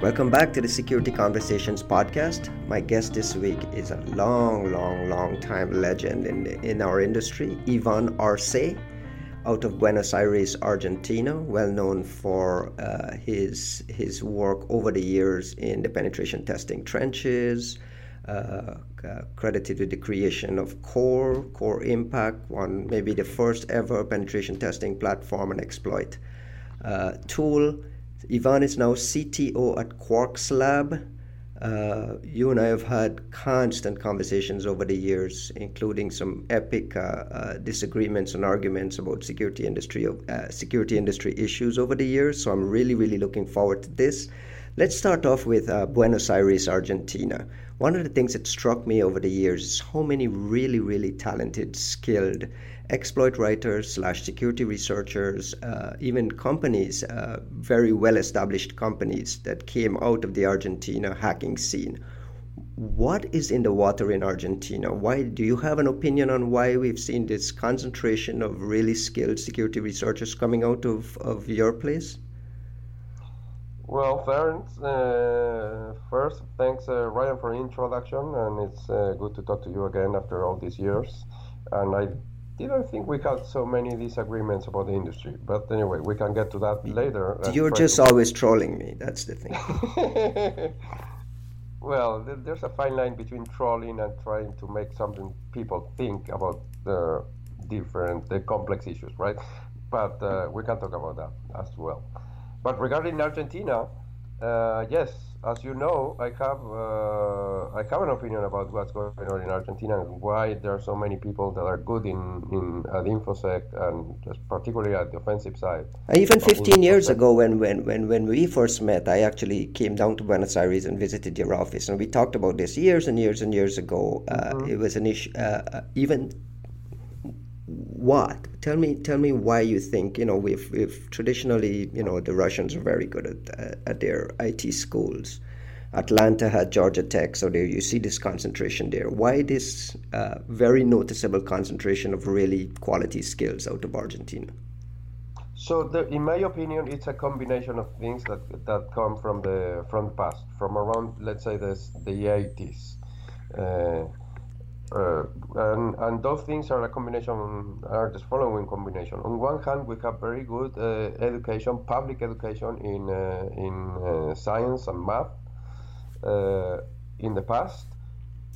Welcome back to the Security Conversations podcast. My guest this week is a long, long, long time legend in, in our industry, Ivan Arce, out of Buenos Aires, Argentina, well known for uh, his, his work over the years in the penetration testing trenches, uh, uh, credited with the creation of Core, Core Impact, one maybe the first ever penetration testing platform and exploit uh, tool Ivan is now CTO at Quarkslab. Uh, you and I have had constant conversations over the years, including some epic uh, uh, disagreements and arguments about security industry uh, security industry issues over the years. So I'm really, really looking forward to this. Let's start off with uh, Buenos Aires, Argentina. One of the things that struck me over the years is how many really, really talented, skilled exploit writers slash security researchers, uh, even companies, uh, very well established companies that came out of the Argentina hacking scene. What is in the water in Argentina? Why do you have an opinion on why we've seen this concentration of really skilled security researchers coming out of, of your place? Well, Ferenc, uh, first, thanks uh, Ryan for the introduction, and it's uh, good to talk to you again after all these years. And I didn't think we had so many disagreements about the industry. But anyway, we can get to that later. You're just to... always trolling me. That's the thing. well, there's a fine line between trolling and trying to make something people think about the different, the complex issues, right? But uh, we can talk about that as well. But regarding Argentina, uh, yes, as you know, I have uh, I have an opinion about what's going on in Argentina and why there are so many people that are good in, in at InfoSec and particularly at the offensive side. Even 15 years ago, when, when, when, when we first met, I actually came down to Buenos Aires and visited your office, and we talked about this years and years and years ago. Uh, mm-hmm. It was an issue, uh, uh, even what? Tell me tell me why you think you know we've, we've traditionally you know the russians are very good at, uh, at their it schools. Atlanta had georgia tech so there you see this concentration there. Why this uh, very noticeable concentration of really quality skills out of argentina? So the, in my opinion it's a combination of things that that come from the from the past from around let's say this, the 80s uh, uh, and, and those things are a combination, are the following combination. On one hand, we have very good uh, education, public education in, uh, in uh, science and math uh, in the past.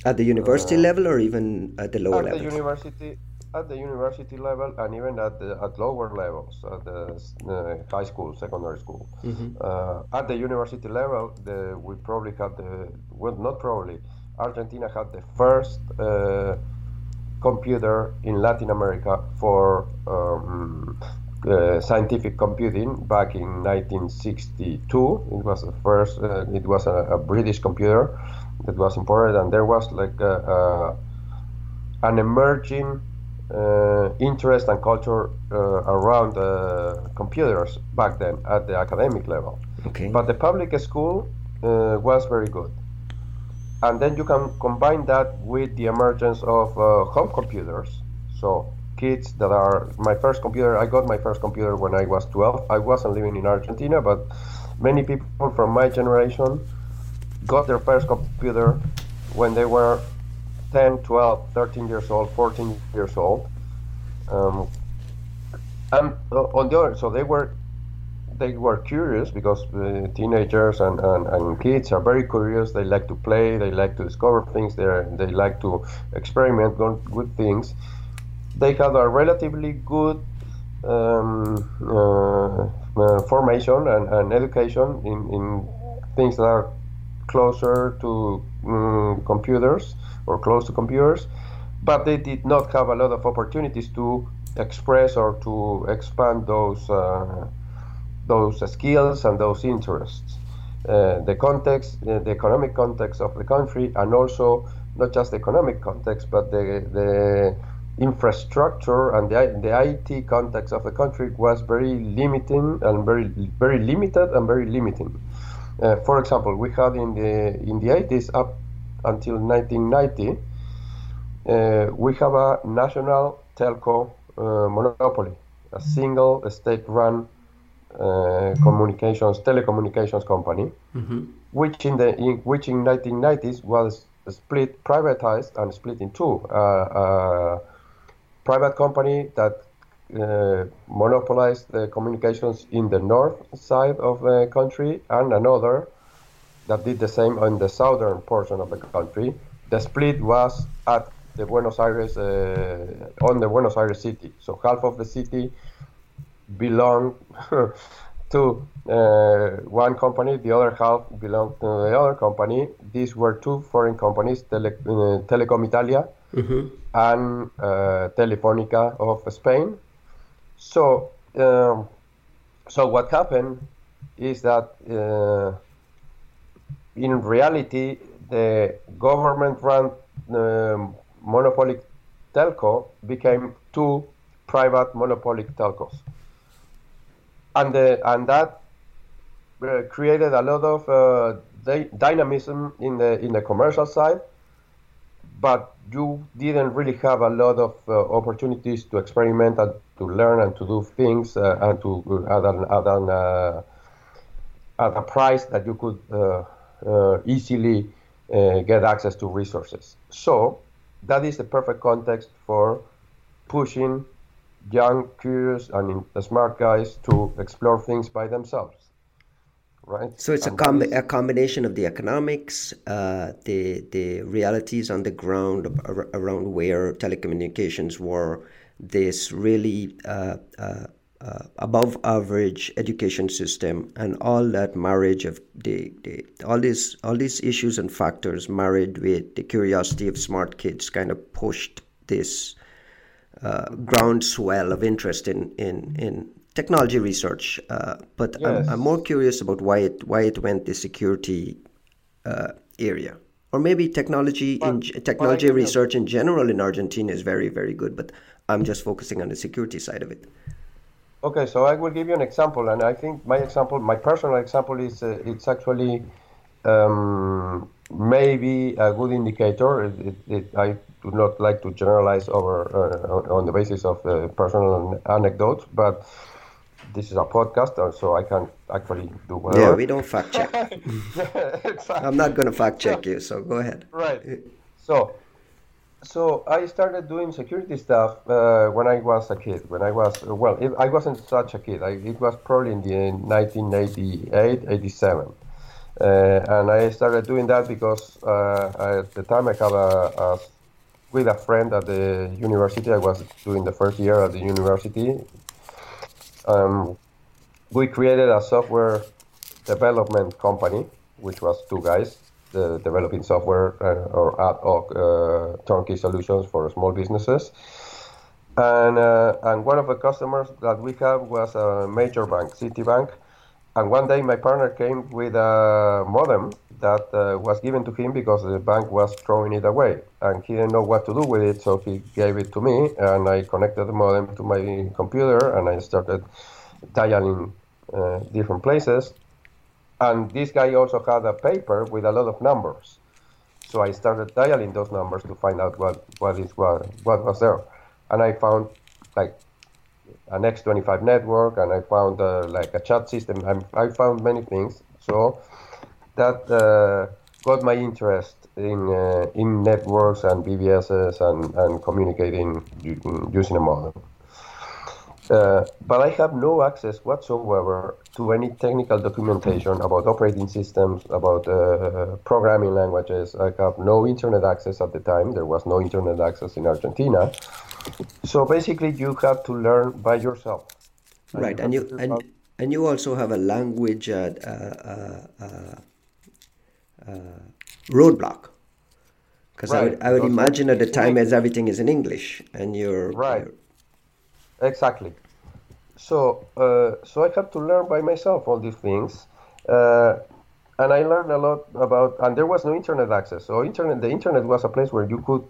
At the university uh, level or even at the lower level? at the university, at the university level and even at the, at lower levels, at the high school, secondary school. Mm-hmm. at the university level, the, we probably have the, well, not probably, Argentina had the first uh, computer in Latin America for um, uh, scientific computing back in 1962. It was the first. Uh, it was a, a, British computer that was imported, and there was like a, a, an emerging uh, interest and culture uh, around uh, computers back then at the academic level. Okay. But the public school was very good and then you can combine that with the emergence of uh, home computers. So kids that are my first computer. I got my first computer when I was 12. I wasn't living in Argentina, but many people from my generation got their first computer when they were 10, 12, 13 years old, 14 years old. Um, and uh, on the other, so they were they were curious because uh, teenagers and, and, and, kids are very curious. They like to play, they like to discover things, they they like to experiment with things. They had a relatively good um, uh, uh, formation and, and education in, in things that are closer to um, computers or close to computers, but they did not have a lot of opportunities to express or to expand those uh, those skills and those interests. Uh, the context, uh, the economic context of the country, and also not just the economic context, but the, the infrastructure and the, the IT context of the country was very limiting and very very limited and very limiting. Uh, for example, we had in the in the 80s up until 1990, uh, we have a national telco uh, monopoly, a single state-run uh, communications telecommunications company, mm-hmm. which in the in, which in 1990s was split, privatized, and split in two. Uh, uh private company that uh, monopolized the communications in the north side of the country, and another that did the same on the southern portion of the country. The split was at the Buenos Aires uh, on the Buenos Aires city. So half of the city belonged to uh, one company, the other half belonged to the other company. These were two foreign companies, Tele, uh, Telecom Italia mm-hmm. and uh, Telefonica of Spain. So, um, so what happened is that uh, in reality, the government-run um, monopolic telco became two private monopolic telcos, and the, and that uh, created a lot of uh, dy- dynamism in the in the commercial side, but you didn't really have a lot of uh, opportunities to experiment and to learn and to do things uh, and to uh, an, an, uh, at a price that you could easily get access to resources. So that is the perfect context for pushing young, curious, and smart guys to explore things by themselves. Right. So it's a, com- a combination of the economics, uh, the the realities on the ground around where telecommunications were, this really uh, uh, uh, above average education system and all that marriage of the, the all these all these issues and factors married with the curiosity of smart kids kind of pushed this uh, groundswell of interest in in in technology research uh, but yes. I'm, I'm, more curious about why it why it went the security uh, area. Or maybe technology but, in technology research in general in Argentina is very very good but I'm just focusing on the security side of it. Okay, so I will give you an example, and I think my example, my personal example, is uh, it's actually um, maybe a good indicator. It, it, it, I do not like to generalize over uh, on the basis of uh, personal anecdotes, but this is a podcast, so I can actually do whatever. Yeah, we don't fact check. yeah, exactly. I'm not going to fact check you, so go ahead. Right. So so I started doing security stuff uh, when I was a kid. When I was well, I wasn't such a kid. I, it was probably in the 1988, 87, uh, and I started doing that because uh, at the time I had a, a, with a friend at the university. I was doing the first year at the university. Um, we created a software development company, which was two guys uh, developing software uh, or ad hoc uh, turnkey solutions for small businesses. And, and one of the customers that we have was a major bank, Citibank. And one day my partner came with a modem that uh, was given to him because the bank was throwing it away. And he didn't know what to do with it, so he gave it to me. And I connected the modem to my computer and I started dialing uh, different places. And this guy also had a paper with a lot of numbers. So I started dialing those numbers to find out what, what is what, what was there. And I found like an X25 network and I found uh, like a chat system. I, I found many things. So that uh, got my interest in uh, in networks and BBSs and, and communicating using a modem. Uh, but I have no access whatsoever to any technical documentation about operating systems, about uh, programming languages. I have no internet access at the time. There was no internet access in Argentina. So basically, you have to learn by yourself. Right, and you and, and you also have a language uh, uh, uh, roadblock. Because right. I would, I would imagine at the time as everything is in English and you're right. You're, Exactly. So, uh, so I had to learn by myself all these things, uh, and I learned a lot about. And there was no internet access, so internet. The internet was a place where you could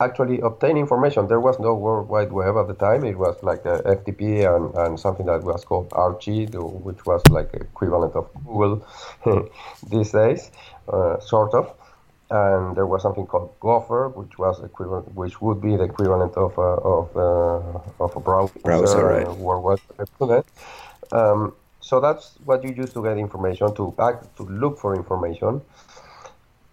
actually obtain information. There was no World Wide Web at the time. It was like a FTP and, and something that was called Archie, which was like equivalent of Google these days, uh, sort of and there was something called Gopher, which was equivalent, which would be the equivalent of a, of a, of a browser, browser right. World Wide Um, So that's what you use to get information, to act, to look for information.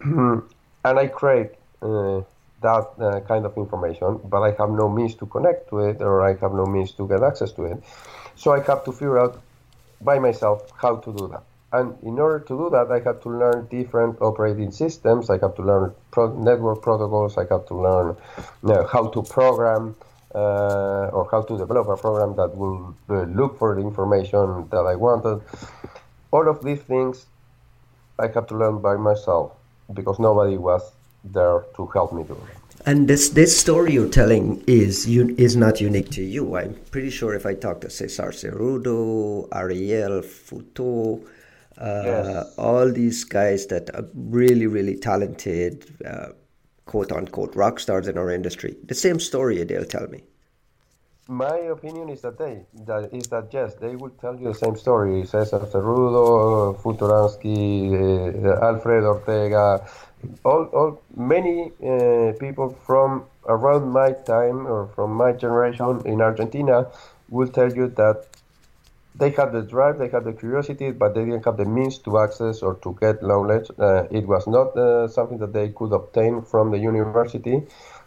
and I create uh, that uh, kind of information, but I have no means to connect to it, or I have no means to get access to it. So I have to figure out by myself how to do that. And in order to do that, I have to learn different operating systems. I have to learn pro- network protocols. I have to learn you know, how to program uh, or how to develop a program that will uh, look for the information that I wanted. All of these things I have to learn by myself because nobody was there to help me do it. And this this story you're telling is you, is not unique to you. I'm pretty sure if I talk to Cesar Cerrudo, Ariel Futo, uh, yes. all these guys that are really really talented, uh, quote unquote rock stars in our industry, the same story they'll tell me. My opinion is that they that is that yes they will tell you the same story. Cesar Cerrudo, Futoransky, uh, Alfred Ortega all, all many uh, people from around my time or from my generation in Argentina will tell you that they had the drive, they had the curiosity, but they didn't have the means to access or to get knowledge. Uh, it was not uh, something that they could obtain from the university.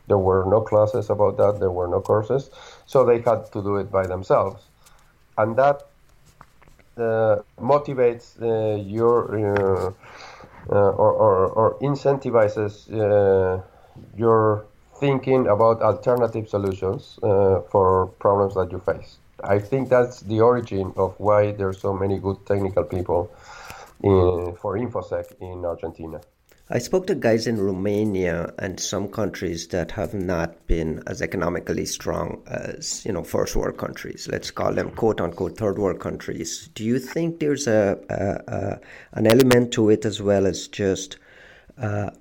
There were no classes about that. There were no courses, so they had to do it by themselves, and that uh, motivates uh, your uh, uh, or, or, or, incentivizes uh, your thinking about alternative solutions uh, for problems that you face. I think that's the origin of why there's so many good technical people in, for InfoSec in Argentina. I spoke to guys in Romania and some countries that have not been as economically strong as, you know, first world countries. Let's call them quote unquote third world countries. Do you think there's a, a, a an element to it as well as just uh,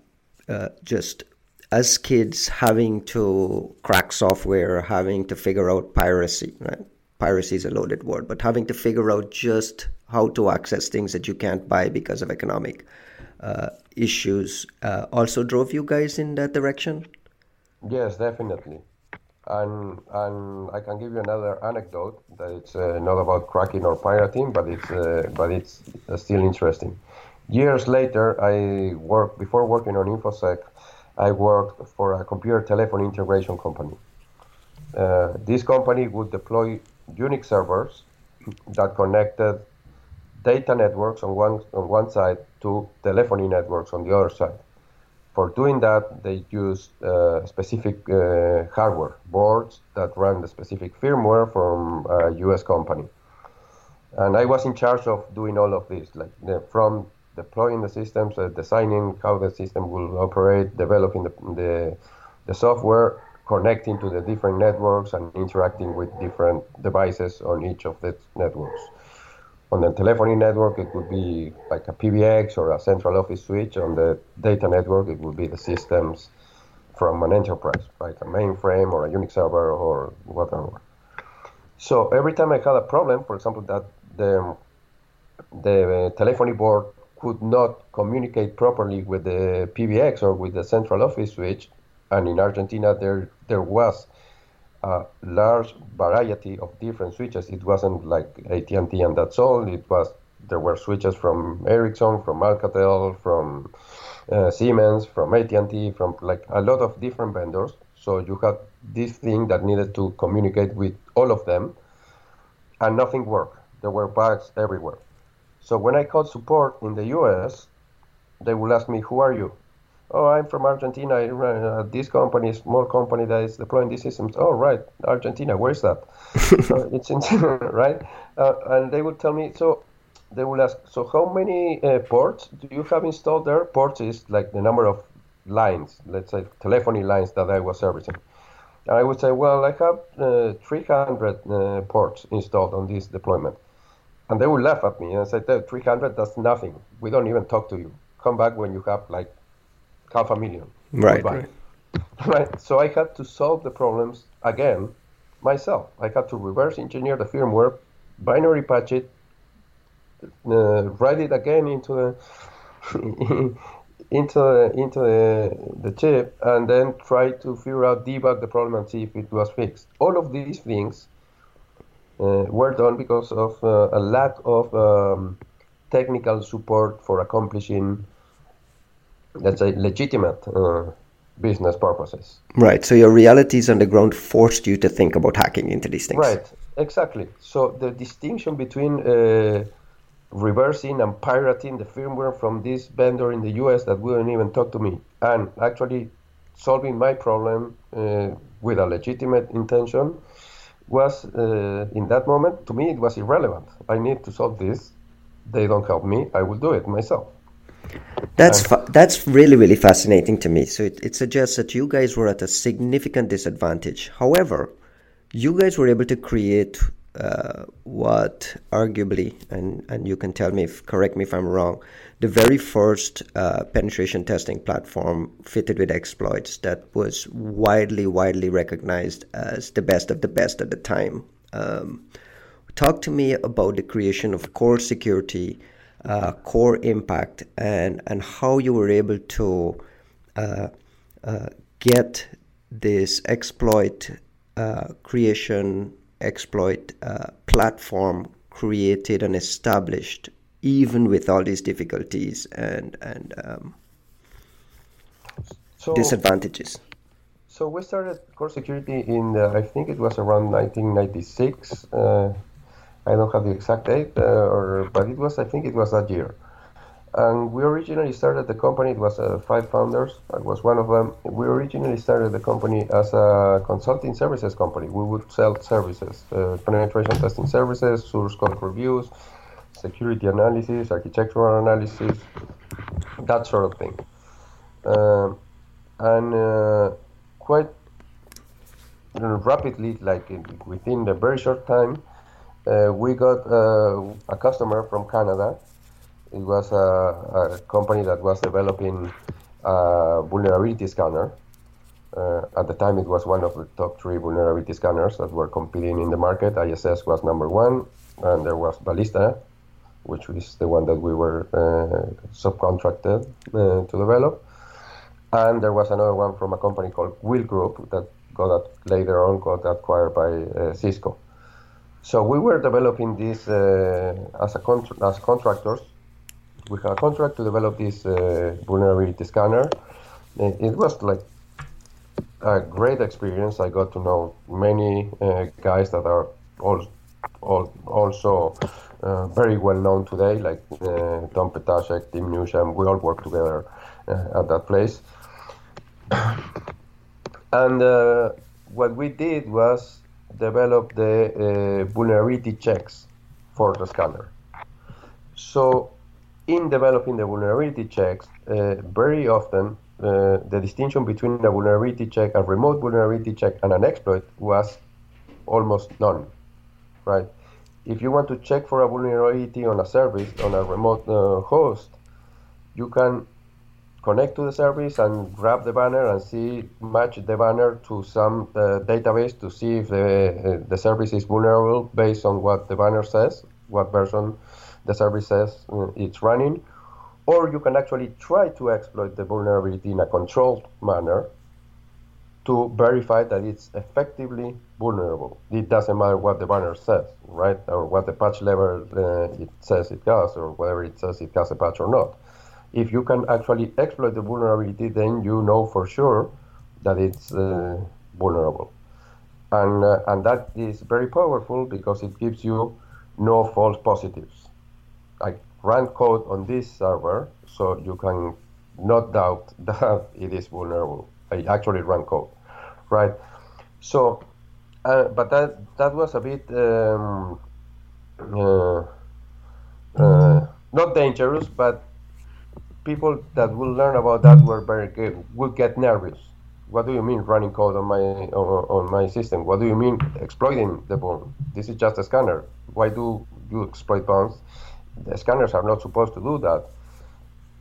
uh, just as kids having to crack software, having to figure out piracy, right? Piracy is a loaded word, but having to figure out just how to access things that you can't buy because of economic issues uh, also drove you guys in that direction? Yes, definitely. And and I can give you another anecdote that it's uh, not about cracking or pirating, but it's uh, but it's uh, still interesting. Years later, I worked before working on InfoSec. I worked for a computer telephone integration company. Uh, this company would deploy Unix servers that connected data networks on one on one side to telephony networks on the other side. For doing that, they use uh, specific uh, hardware boards that run the specific firmware from a U.S. company. And I was in charge of doing all of this, like the, from deploying the systems, uh, designing how the system will operate, developing the, the, the software, connecting to the different networks, and interacting with different devices on each of the networks on the telephony network, it would be like a PBX or a central office switch. On the data network, it would be the systems from an enterprise, right? A mainframe or a Unix server or whatever. So every time I had a problem, for example, that the the uh, telephony board could not communicate properly with the PBX or with the central office switch, and in Argentina there there was a large variety of different switches. It wasn't like AT&T and that's all. It was there were switches from Ericsson, from Alcatel, from uh, Siemens, from AT&T, from like a lot of different vendors. So you had this thing that needed to communicate with all of them, and nothing worked. There were bugs everywhere. So when I called support in the US, they would ask me, "Who are you?" Oh, I'm from Argentina. I run uh, this company, small company that is deploying these systems. Oh, right, Argentina. Where is that? so it's in, right. Uh, and they would tell me. So they will ask. So how many uh, ports do you have installed there? Ports is like the number of lines. Let's say telephony lines that I was servicing. And I would say, well, I have uh, 300 uh, ports installed on this deployment. And they would laugh at me and say, 300, that's nothing. We don't even talk to you. Come back when you have like half a million. Right. right. Right. So I had to solve the problems again myself. I had to reverse engineer the firmware, binary patch it, uh, write it again into the into the, into the, the chip, and then try to figure out debug the problem and see if it was fixed. All of these things uh, were done because of uh, a lack of um, technical support for accomplishing, let's say, legitimate uh, business purposes. Right. So your realities on the ground forced you to think about hacking into these things. Right. Exactly. So the distinction between uh, reversing and pirating the firmware from this vendor in the US that wouldn't even talk to me and actually solving my problem uh, with a legitimate intention was uh, in that moment to me it was irrelevant i need to solve this they don't help me i will do it myself that's fa- that's really really fascinating to me. So it, it suggests that you guys were at a significant disadvantage. However you guys were able to create uh, what arguably, and, and you can tell me if correct me if I'm wrong, the very first uh, penetration testing platform fitted with exploits that was widely widely recognized as the best of the best at the time. Um, talk to me about the creation of core security, uh, core impact, and and how you were able to uh, uh, get this exploit uh, creation exploit uh, platform created and established even with all these difficulties and and um, so, disadvantages. So we started core security in the, i think it was around 1996 uh, i don't have the exact date uh, or but it was i think it was that year and we originally started the company, it was uh, five founders, I was one of them. We originally started the company as a consulting services company. We would sell services, uh, penetration testing services, source code reviews, security analysis, architectural analysis, that sort of thing. Um, and uh, quite rapidly, like within a very short time, uh, we got uh, a customer from Canada it was a, a company that was developing a vulnerability scanner. Uh, at the time, it was one of the top three vulnerability scanners that were competing in the market. ISS was number one, and there was Ballista, which is the one that we were uh, subcontracted uh, to develop. And there was another one from a company called WheelGroup that got later on got acquired by uh, Cisco. So we were developing this uh, as a as contractors we had a contract to develop this uh, vulnerability scanner. It was like a great experience. I got to know many uh, guys that are all, all also uh, very well known today, like uh, Tom Ptacek, Tim Newsham. We all work together uh, at that place. and uh, what we did was develop the vulnerability checks for the scanner. So in developing the vulnerability checks, uh, very often uh, the distinction between a vulnerability check, a remote vulnerability check, and an exploit was almost none, right? If you want to check for a vulnerability on a service, on a remote uh, host, you can connect to the service and grab the banner and see match the banner to some uh, database to see if the, uh, the service is vulnerable based on what the banner says, what version the service says uh, it's running, or you can actually try to exploit the vulnerability in a controlled manner to verify that it's effectively vulnerable. It doesn't matter what the banner says, right, or what the patch level uh, it says it has, or whether it says it has a patch or not. If you can actually exploit the vulnerability, then you know for sure that it's uh, vulnerable. And, uh, and that is very powerful because it gives you no false positives. I run code on this server, so you can not doubt that it is vulnerable. I actually run code, right? So, uh, but that that was a bit um, uh, uh, not dangerous, but people that will learn about that were very good, would get nervous. What do you mean running code on my on, my system? What do you mean exploiting the vuln? This is just a scanner. Why do you exploit vulns? the scanners are not supposed to do that.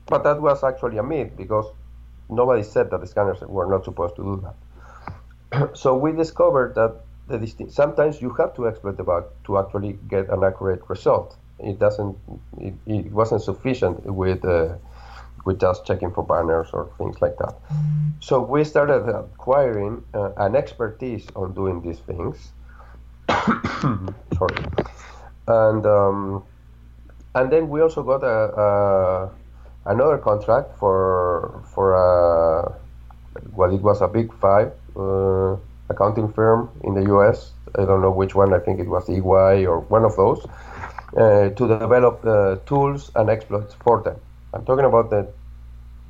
But that was actually a myth because nobody said that the scanners were not supposed to do that. so we discovered that sometimes you have to exploit the bug to actually get an accurate result. It doesn't. It, it wasn't sufficient with uh, with just checking for banners or things like that. So we started acquiring uh, an expertise on doing these things sorry, and um, and then we also got a, a another contract for for a well, it was a big five uh, accounting firm in the U.S. I don't know which one. I think it was EY or one of those uh, to develop tools and exploits for them. I'm talking about the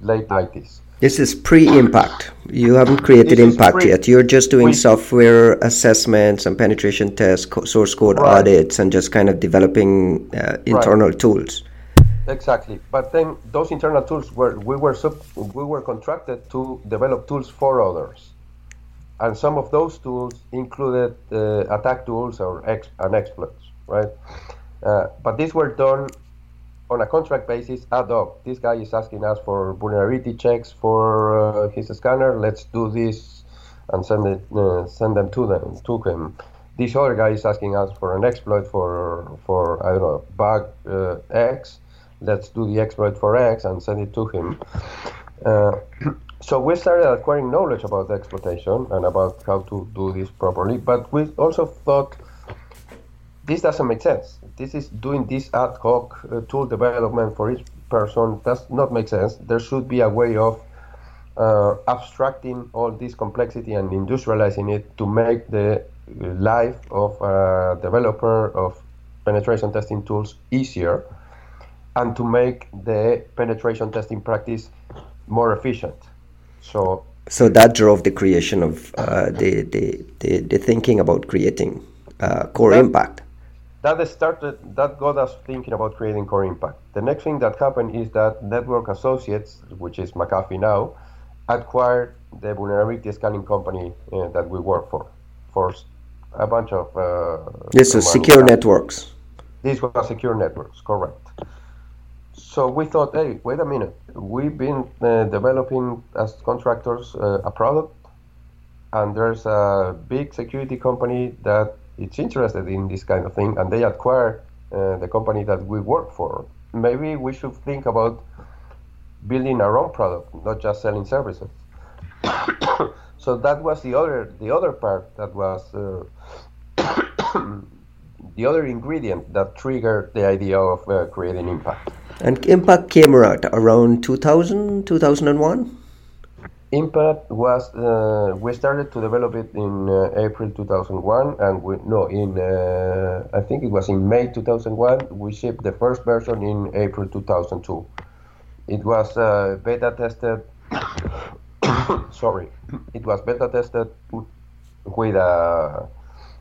late 90s. This is pre-impact. You haven't created impact pre- yet. You're just doing software assessments and penetration tests, co- source code right. audits, and just kind of developing uh, internal right. tools. Exactly. But then those internal tools were we were sub, we were contracted to develop tools for others, and some of those tools included uh, attack tools or ex- and exploits, right? Uh, but these were done on a contract basis ad hoc. This guy is asking us for vulnerability checks for uh, his scanner. Let's do this and send it, uh, send them to them to him. This other guy is asking us for an exploit for for I don't know bug uh, X. Let's do the exploit for X and send it to him. Uh, so we started acquiring knowledge about exploitation and about how to do this properly. But we also thought this doesn't make sense. This is doing this ad hoc uh, tool development for each person does not make sense. There should be a way of uh, abstracting all this complexity and industrializing it to make the life of a developer of penetration testing tools easier and to make the penetration testing practice more efficient. So so that drove the creation of uh, the, the, the, the, thinking about creating uh, core that, impact that started that got us thinking about creating core impact. The next thing that happened is that Network Associates, which is McAfee now, acquired the vulnerability scanning company uh, that we work for for a bunch of. Uh, this is secure networks. This was secure networks, correct. So we thought, hey, wait a minute. We've been uh, developing as contractors uh, a product, and there's a big security company that it's interested in this kind of thing and they acquire uh, the company that we work for, maybe we should think about building our own product, not just selling services. so that was the other the other part that was uh, the other ingredient that triggered the idea of uh, creating impact. And impact came out around 2000, 2001? Impact was uh, we started to develop it in uh, April 2001, and we no in uh, I think it was in May 2001. We shipped the first version in April 2002. It was uh, beta tested. sorry, it was beta tested with a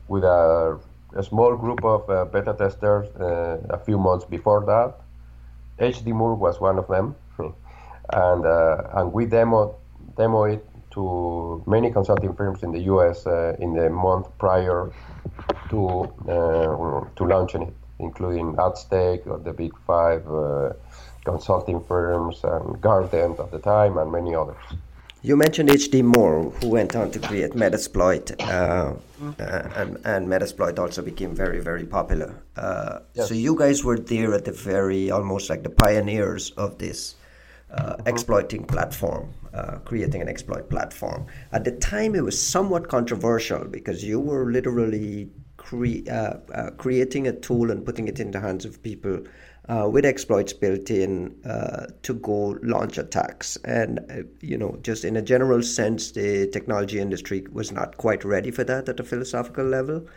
with a, a small group of uh, beta testers uh, a few months before that. HD Moore was one of them, and and we demoed demo it to many consulting firms in the U.S. Uh, in the month prior to uh, to launching it, including AtStake or the Big Five uh, consulting firms and Guardent at the time, and many others. You mentioned H.D. Moore, who went on to create Metasploit, uh, uh, and, and Metasploit also became very, very popular. Uh, yes. So you guys were there at the very, almost like the pioneers of this uh, exploiting platform, uh, creating an exploit platform. At the time, it was somewhat controversial because you were literally cre- uh, uh creating a tool and putting it in the hands of people uh, with exploits built in uh, to go launch attacks. And, you know, just in a general sense, the technology industry was not quite ready for that at a philosophical level.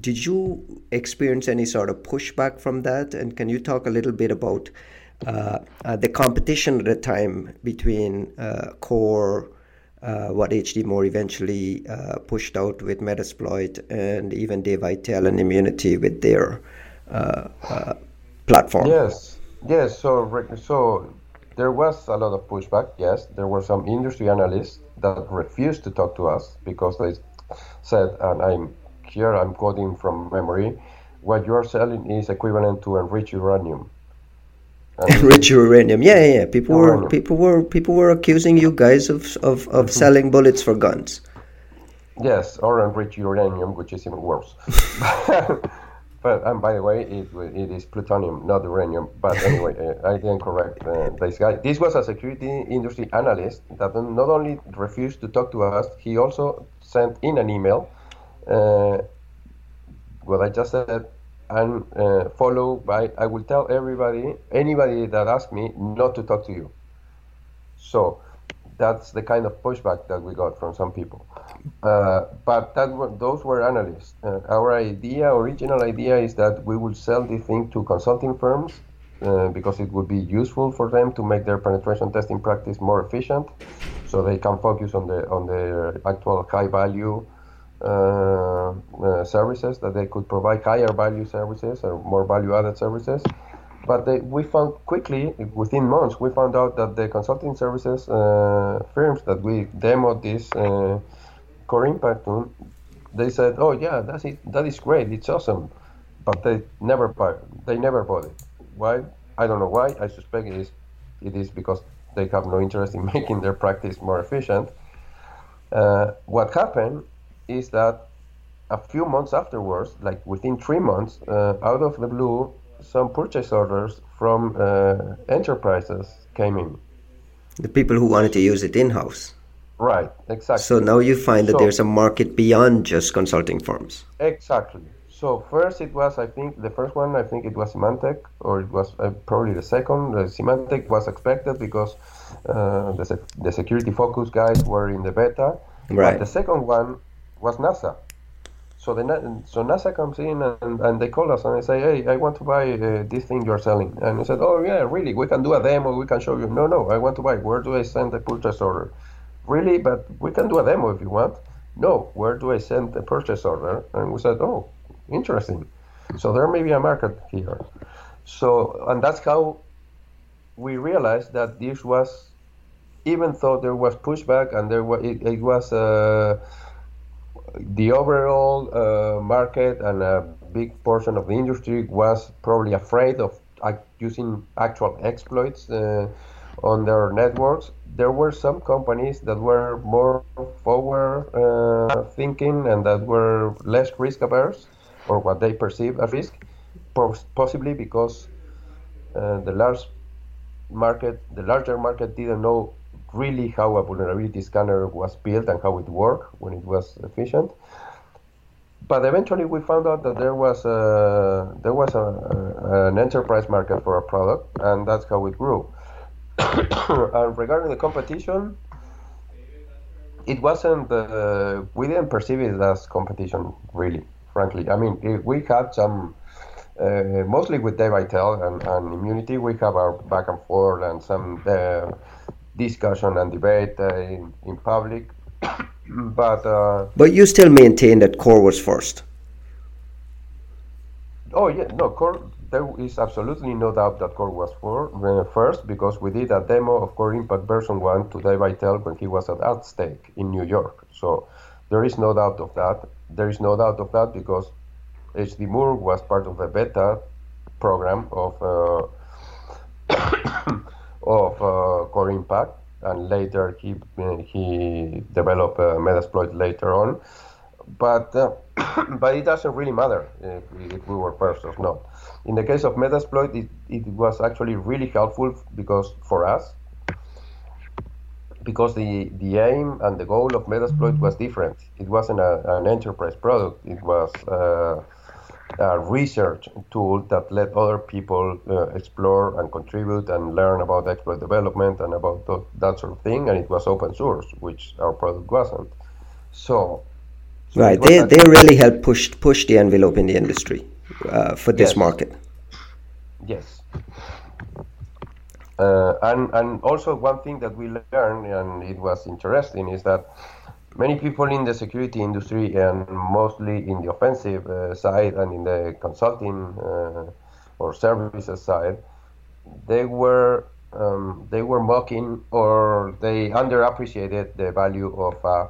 did you experience any sort of pushback from that? And can you talk a little bit about uh, uh, Uh, uh, the competition at the time between uh, core, uh, what HD Moore eventually pushed out with Metasploit, and even Dave Aitel and Immunity with their platform. Yes, yes. So, so there was a lot of pushback. Yes, there were some industry analysts that refused to talk to us because they said, and I'm here, I'm quoting from memory, what you are selling is equivalent to enriched uranium. Enrich uranium. Yeah, yeah, yeah. People uranium. were people were people were accusing you guys of of, of mm-hmm. selling bullets for guns. Yes, or enriched uranium, which is even worse. but and by the way, it it is plutonium, not uranium. But anyway, uh, I can correct uh, this guy. This was a security industry analyst that not only refused to talk to us, he also sent in an email. Uh, what I just said, and uh, follow by I will tell everybody, anybody that asks me, not to talk to you. So that's the kind of pushback that we got from some people. Uh, but that were, those were analysts. Uh, our idea, original idea, is that we would sell the thing to consulting firms uh, because it would be useful for them to make their penetration testing practice more efficient, so they can focus on the on their actual high value services that they could provide higher value services or more value added services. But they, we found quickly, within months, we found out that the consulting services uh, firms that we demoed this core impact to, they said, "Oh yeah, that's it. That is great. It's awesome," but they never buy. They never bought it. Why? I don't know why. I suspect it is. It is because they have no interest in making their practice more efficient. Uh, what happened is that a few months afterwards, like within three months, uh, out of the blue, some purchase orders from uh, enterprises came in. The people who wanted to use it in house. Right, exactly. So now you find that so, there's a market beyond just consulting firms. Exactly. So first it was, I think, the first one, I think it was Symantec, or it was uh, probably the second. The Symantec was expected because uh, the, the security focus guys were in the beta. Right. But the second one was NASA. So the so NASA comes in and, and they call us and they say, hey, I want to buy uh, this thing you're selling. And we said, oh yeah, really? We can do a demo. We can show you. No, no, I want to buy. Where do I send the purchase order? Really? But we can do a demo if you want. No, where do I send the purchase order? And we said, oh, interesting. So there may be a market here. So and that's how we realized that this was, even though there was pushback and there was it, it was. Uh, the overall uh, market and a big portion of the industry was probably afraid of using actual exploits uh, on their networks. There were some companies that were more forward uh, thinking and that were less risk averse, or what they perceive as risk, possibly because uh, the large market, the larger market, didn't know really how a vulnerability scanner was built and how it worked when it was efficient. But eventually, we found out that there was a, there was a, a, an enterprise market for a product, and that's how it grew. and regarding the competition, it wasn't. Uh, we didn't perceive it as competition, really. Frankly, I mean, we had some. Uh, mostly with Dave Aitel and, and Immunity, we have our back and forth and some uh, discussion and debate uh, in, in public. but uh, but you still maintain that core was first. Oh yeah, no core. There is absolutely no doubt that core was for, uh, first because we did a demo of Core Impact version one to Dave Aitel when he was at AtStake in New York. So there is no doubt of that. There is no doubt of that because HD Moore was part of the beta program of. Uh, of uh, Core Impact, and later he he developed uh, Metasploit later on. But uh, but it doesn't really matter if we, if we, were first or not. In the case of Metasploit, it, it was actually really helpful because for us, because the, the aim and the goal of Metasploit was different. It wasn't a, an enterprise product. It was uh, a research tool that let other people uh, explore and contribute and learn about exploit development and about th- that sort of thing. And it was open source, which our product wasn't. So, so right, they, they really helped push push the envelope in the industry uh, for this yes. market. Yes. Uh, and and also one thing that we learned and it was interesting is that many people in the security industry and mostly in the offensive uh, side and in the consulting uh, or services side, they were um, they were mocking or they underappreciated the value of a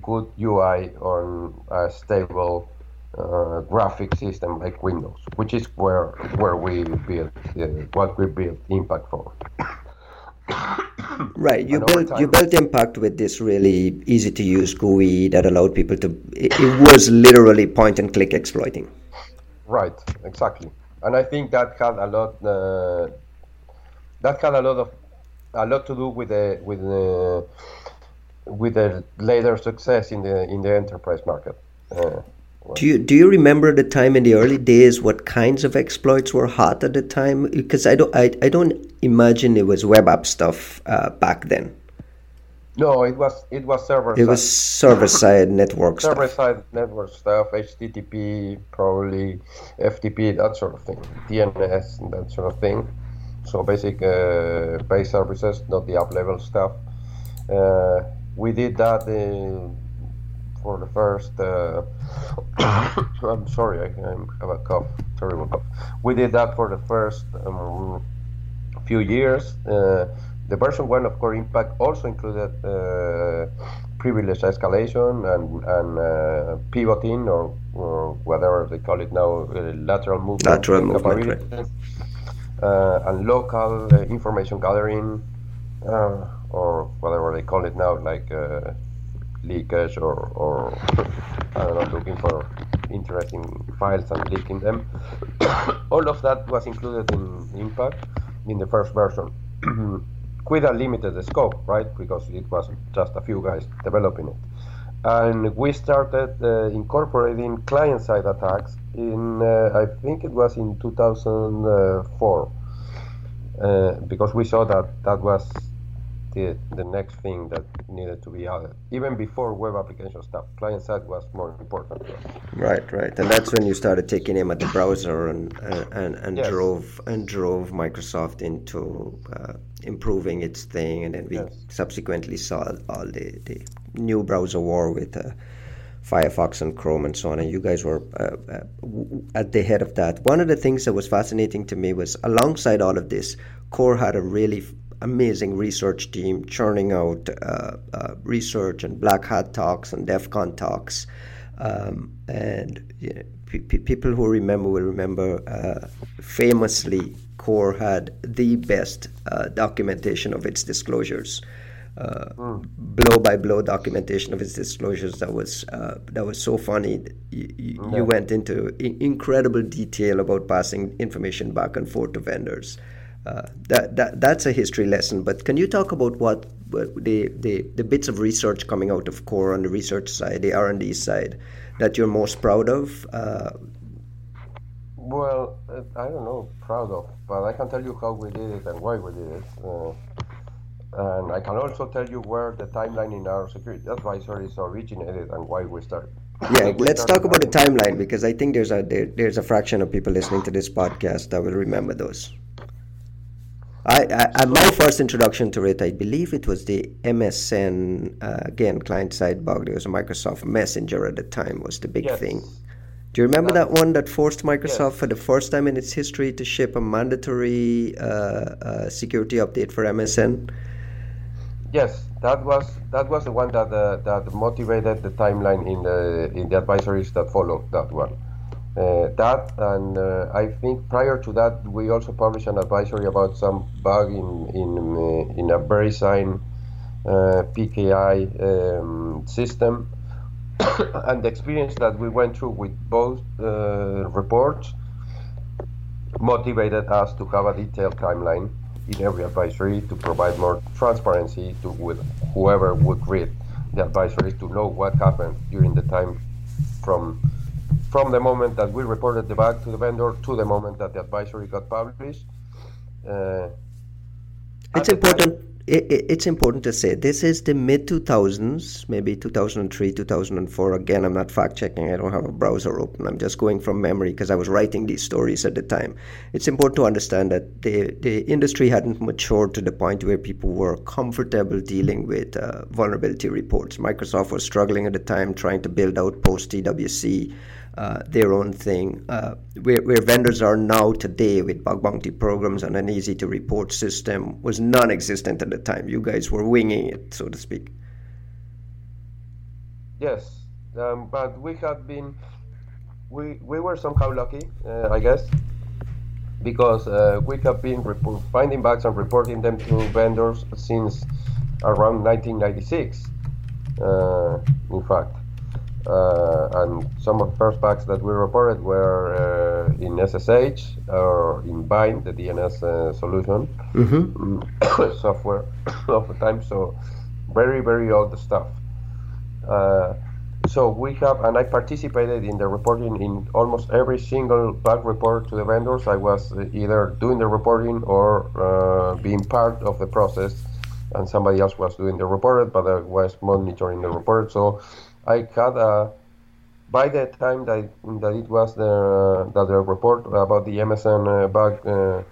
good UI on a stable uh, graphic system like Windows, which is where where we built uh, what we built Impact for. Right you built you built impact with this really easy to use GUI that allowed people to it, it, was literally point and click exploiting. Right exactly. And i think that had a lot uh, that had a lot of a lot to do with the with the with the later success in the in the enterprise market. Uh, Do you do you remember the time in the early days? What kinds of exploits were hot at the time? Because I don't I, I don't imagine it was web app stuff uh, back then. No, it was it was server. It was server side network server stuff. side network stuff, HTTP, probably FTP, that sort of thing, DNS, and that sort of thing. So basic uh, base services, not the up level stuff. Uh, we did that in, for the first. Uh, I'm sorry, I, I have a cough, terrible cough. We did that for the first um, few years. Uh, the version one of Core Impact also included uh, privilege escalation and, and uh, pivoting or, or, whatever they call it now, uh, lateral movement. Lateral movement, right. Uh, and local uh, information gathering, uh, or whatever they call it now, like leakage or, or I don't know, looking for interesting files and leaking them. All of that was included in Impact in the first version. with a limited scope, right? Because it was just a few guys developing it. And we started uh, incorporating client-side attacks in, uh, I think it was in 2004, uh, because we saw that that was the, the next thing that needed to be added. Even before web application stuff, client side was more important. Right, right, and that's when you started taking aim at the browser and and, and yes. drove and drove Microsoft into uh, improving its thing, and then we yes. subsequently saw all the, the new browser war with. Uh, Firefox and Chrome and so on, and you guys were uh, uh, at the head of that. One of the things that was fascinating to me was alongside all of this, Core had a really amazing research team churning out uh, uh, research and black hat talks and DEF CON talks. Um, and you know, people who remember will remember uh, famously, Core had the best uh, documentation of its disclosures. Mm. blow by blow documentation of its disclosures that was uh, that was so funny. You, you, you went into I- incredible detail about passing information back and forth to vendors. Uh, that, that that's a history lesson. But can you talk about what, what the, the the bits of research coming out of core on the research side, the R and D side, that you're most proud of? Uh, well, I don't know, proud of, but I can tell you how we did it and why we did it. Uh, and I can also tell you where the timeline in our security advisory is originated and why we started. Yeah, let's talk about the timeline because I think there's a there, there's a fraction of people listening to this podcast that will remember those. I, I, my first introduction to it, I believe it was the MSN uh, again client side bug. There was a Microsoft Messenger at the time was the big yes. thing. Do you remember that one that forced Microsoft yes. for the first time in its history to ship a mandatory uh, uh, security update for MSN? Yes, that was that was the one that uh, that motivated the timeline in the in the advisories that followed that one. Uh, that and uh, I think prior to that we also published an advisory about some bug in in uh, in a VeriSign PKI um, system. And the experience that we went through with both reports motivated us to have a detailed timeline in every advisory to provide more transparency to with whoever would read the advisories to know what happened during the time from from the moment that we reported the bug to the vendor to the moment that the advisory got published. Uh, it's important. Time, it, it's important to say this is the mid 2000s, maybe 2003, 2004. Again, I'm not fact checking. I don't have a browser open. I'm just going from memory because I was writing these stories at the time. It's important to understand that the, the industry hadn't matured to the point where people were comfortable dealing with uh, vulnerability reports. Microsoft was struggling at the time trying to build out post TWC uh, their own thing. Uh, where, where vendors are now today with bug bounty programs and an easy to report system was non existent at the time. You guys were winging it, so to speak. Yes, um, but we have been, we, we were somehow lucky, uh, I guess, because uh, we have been finding bugs and reporting them to vendors since around 1996, uh, in fact. Uh, and some of the first bugs that we reported were uh, in SSH or in Bind, the DNS uh, solution mm-hmm. software of the time. So very very old stuff. so we have, and I participated in the reporting in almost every single bug report to the vendors. I was either doing the reporting or uh, being part of the process, and somebody else was doing the report, but I was monitoring the report. So I had a by the time that, that it was the that the report about the MSN uh, bug uh,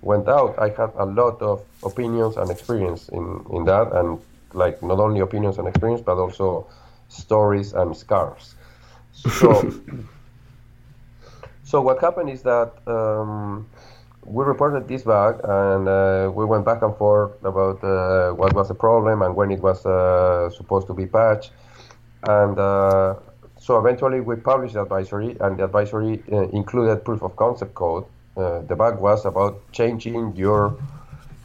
went out, I had a lot of opinions and experience in, in that, and like not only opinions and experience, but also stories and scars. So, so what happened is that um, we reported this bug, and uh, we went back and forth about uh, what was the problem and when it was uh, supposed to be patched, and uh, so eventually we published the advisory, and the advisory uh, included proof of concept code. Uh, the bug was about changing your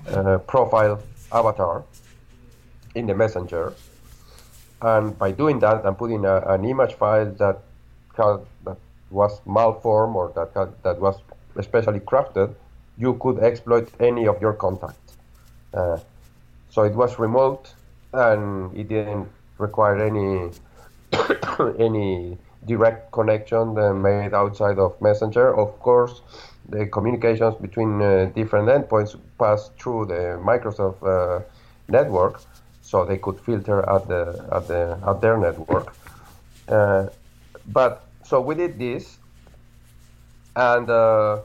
uh, profile avatar in the messenger, and by doing that and putting a, an image file that had, that was malformed or that had, that was especially crafted, you could exploit any of your contacts. Uh, so it was remote, and it didn't require any any direct connection made outside of Messenger. Of course, the communications between uh, different endpoints pass through the Microsoft uh, network, so they could filter at the at the at their network. Uh, but so we did this, and uh,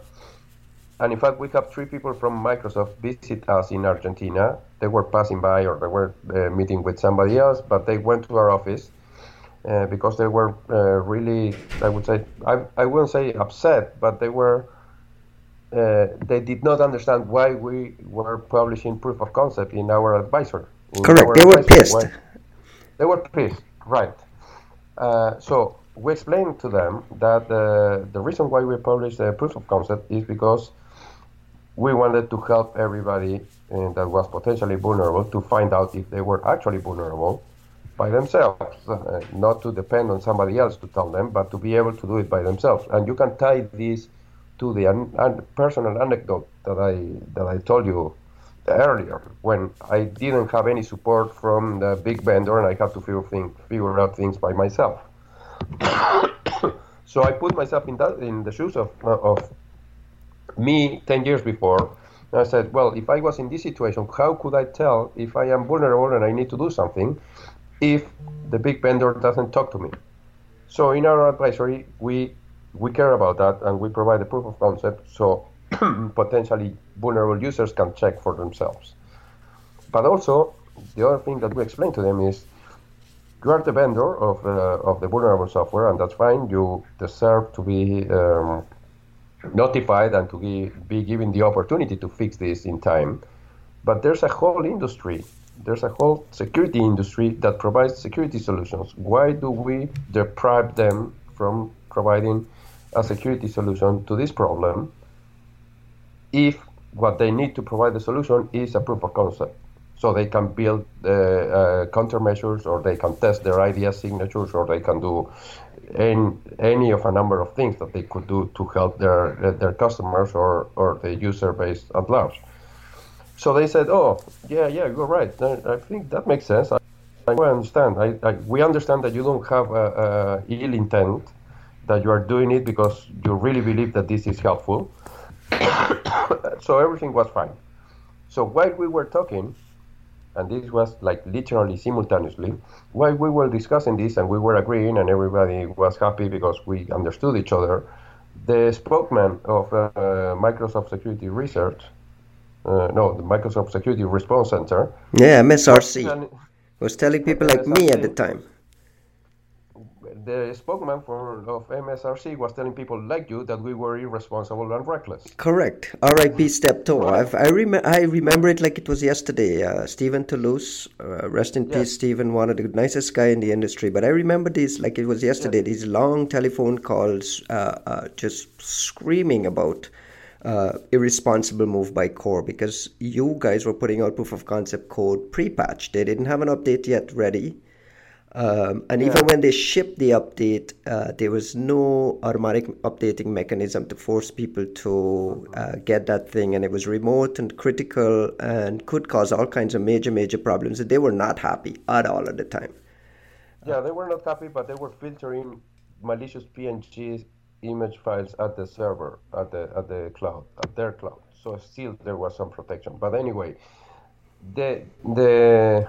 and in fact we have three people from Microsoft visit us in Argentina. They were passing by or they were uh, meeting with somebody else, but they went to our office uh, because they were uh, really, I would say, I, I wouldn't say upset, but they were, uh, they did not understand why we were publishing proof of concept in our advisor. In Correct, our they were pissed. They were pissed, right. Uh, so we explained to them that uh, the reason why we published the proof of concept is because we wanted to help everybody that was potentially vulnerable to find out if they were actually vulnerable by themselves, uh, not to depend on somebody else to tell them, but to be able to do it by themselves. And you can tie this to the un- un- personal anecdote that I that I told you earlier, when I didn't have any support from the big vendor and I had to figure, thing, figure out things by myself. so I put myself in that in the shoes of of me ten years before. And I said, well, if I was in this situation, how could I tell if I am vulnerable and I need to do something? if the big vendor doesn't talk to me. So in our advisory, we we care about that and we provide the proof of concept so potentially vulnerable users can check for themselves. But also, the other thing that we explain to them is you are the vendor of the, of the vulnerable software, and that's fine. You deserve to be um, notified and to be, be given the opportunity to fix this in time. But there's a whole industry there's a whole security industry that provides security solutions. Why do we deprive them from providing a security solution to this problem if what they need to provide the solution is a proof of concept? So they can build uh, uh, countermeasures or they can test their IDS signatures or they can do any, any of a number of things that they could do to help their, their customers or, or the user base at large. So they said, "Oh, yeah, yeah, you're right. I, think that makes sense. I, I understand. I, I, we understand that you don't have a, a ill intent, that you are doing it because you really believe that this is helpful. so everything was fine. So while we were talking, and this was like literally simultaneously, while we were discussing this and we were agreeing and everybody was happy because we understood each other, the spokesman of uh, Microsoft Security Research uh, no, the Microsoft Security Response Center. Yeah, MSRC. was telling people like me at the time. The spokesman for of MSRC was telling people like you that we were irresponsible and reckless. Correct. R.I.P. Stepto. Right. i rem- I remember it like it was yesterday. Uh, Stephen Toulouse, uh, rest in yes. peace, Stephen, one of the nicest guy in the industry. But I remember this like it was yesterday. Yes. These long telephone calls, uh, uh just screaming about uh, irresponsible move by Core because you guys were putting out proof of concept code pre-patch. They didn't have an update yet ready. Um, and yeah. even when they shipped the update, uh, there was no automatic updating mechanism to force people to uh, get that thing, and it was remote and critical and could cause all kinds of major, major problems. And they were not happy at all at the time. Yeah, they were not happy, but they were filtering malicious PNG image files at the server, at the at the cloud, at their cloud. So still there was some protection. But anyway, the the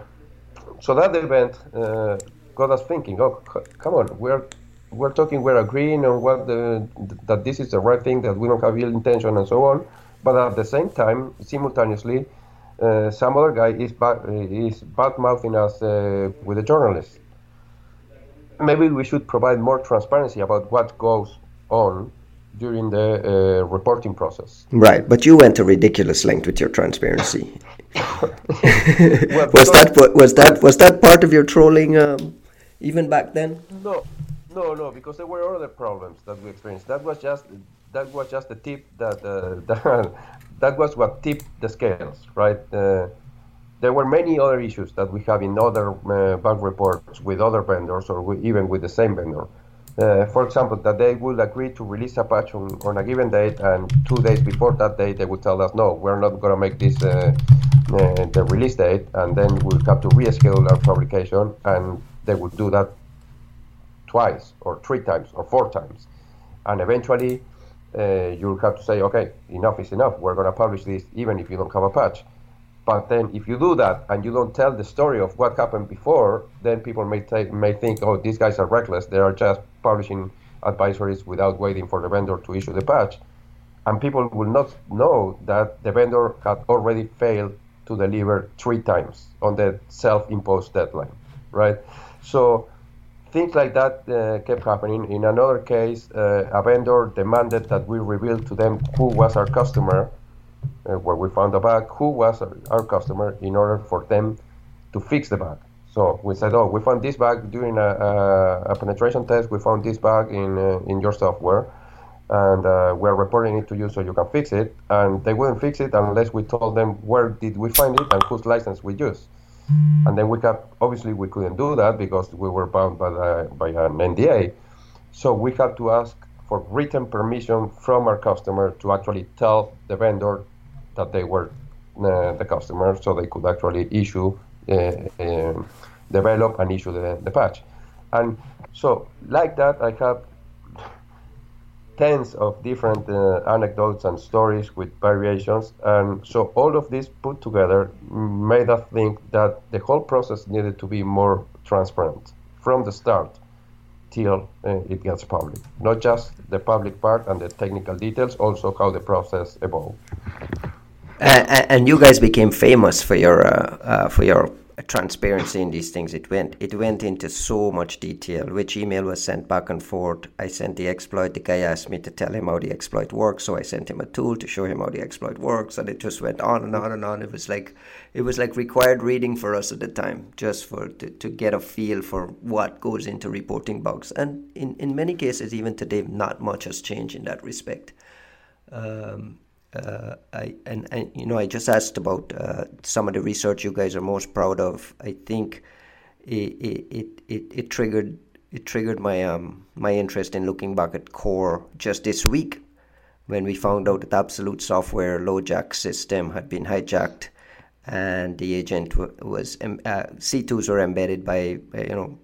so that event uh, got us thinking. Oh, c- come on, we're we're talking, we're agreeing on what the that this is the right thing, that we don't have ill intention, and so on. But at the same time, simultaneously, uh, some other guy is bad, is bad mouthing us uh, with the journalists. Maybe we should provide more transparency about what goes on during the uh, reporting process. Right, but you went to ridiculous length with your transparency. Was that was that was that part of your trolling um, even back then? No, no, no, because there were other problems that we experienced. That was just that was just the tip that uh, that, that was what tipped the scales, right? Uh, there were many other issues that we have in other uh, bank reports with other vendors or even with the same vendor. Uh, for example, that they would agree to release a patch on, on, a given date, and two days before that date, they would tell us, no, we're not going to make this uh, uh, the release date, and then we'll have to reschedule our publication, and they would do that twice, or three times, or four times. And eventually, uh, you'll have to say, okay, enough is enough, we're going to publish this even if you don't have a patch. But then, if you do that and you don't tell the story of what happened before, then people may may think, oh, these guys are reckless. They are just publishing advisories without waiting for the vendor to issue the patch, and people will not know that the vendor had already failed to deliver three times on the self-imposed deadline, right? So things like that uh, kept happening. In another case, uh, a vendor demanded that we reveal to them who was our customer uh, where we found a bug, who was our customer in order for them to fix the bug. So we said, oh, we found this bug during a, a, a penetration test. We found this bug in uh, in your software, and uh, we're reporting it to you so you can fix it. And they wouldn't fix it unless we told them where did we find it and whose license we use. And then we got obviously we couldn't do that because we were bound by the, by an NDA. So we had to ask for written permission from our customer to actually tell the vendor that they were uh, the customer, so they could actually issue, develop, and issue the, the patch. And so, like that, I have tens of different uh, anecdotes and stories with variations. And so all of this put together made us think that the whole process needed to be more transparent from the start till uh, it gets public. Not just the public part and the technical details, also how the process evolved. Uh, and you guys became famous for your uh, uh, for your transparency in these things. It went it went into so much detail. Which email was sent back and forth. I sent the exploit. The guy asked me to tell him how the exploit works, so I sent him a tool to show him how the exploit works, and it just went on and on and on. It was like it was like required reading for us at the time, just for to, to get a feel for what goes into reporting bugs. And in in many cases, even today, not much has changed in that respect. Um, uh, I and, and you know I just asked about uh, some of the research you guys are most proud of. I think it it, it, it triggered it triggered my um my interest in looking back at core just this week when we found out that absolute software LoJack system had been hijacked and the agent was uh, C2s were embedded by you know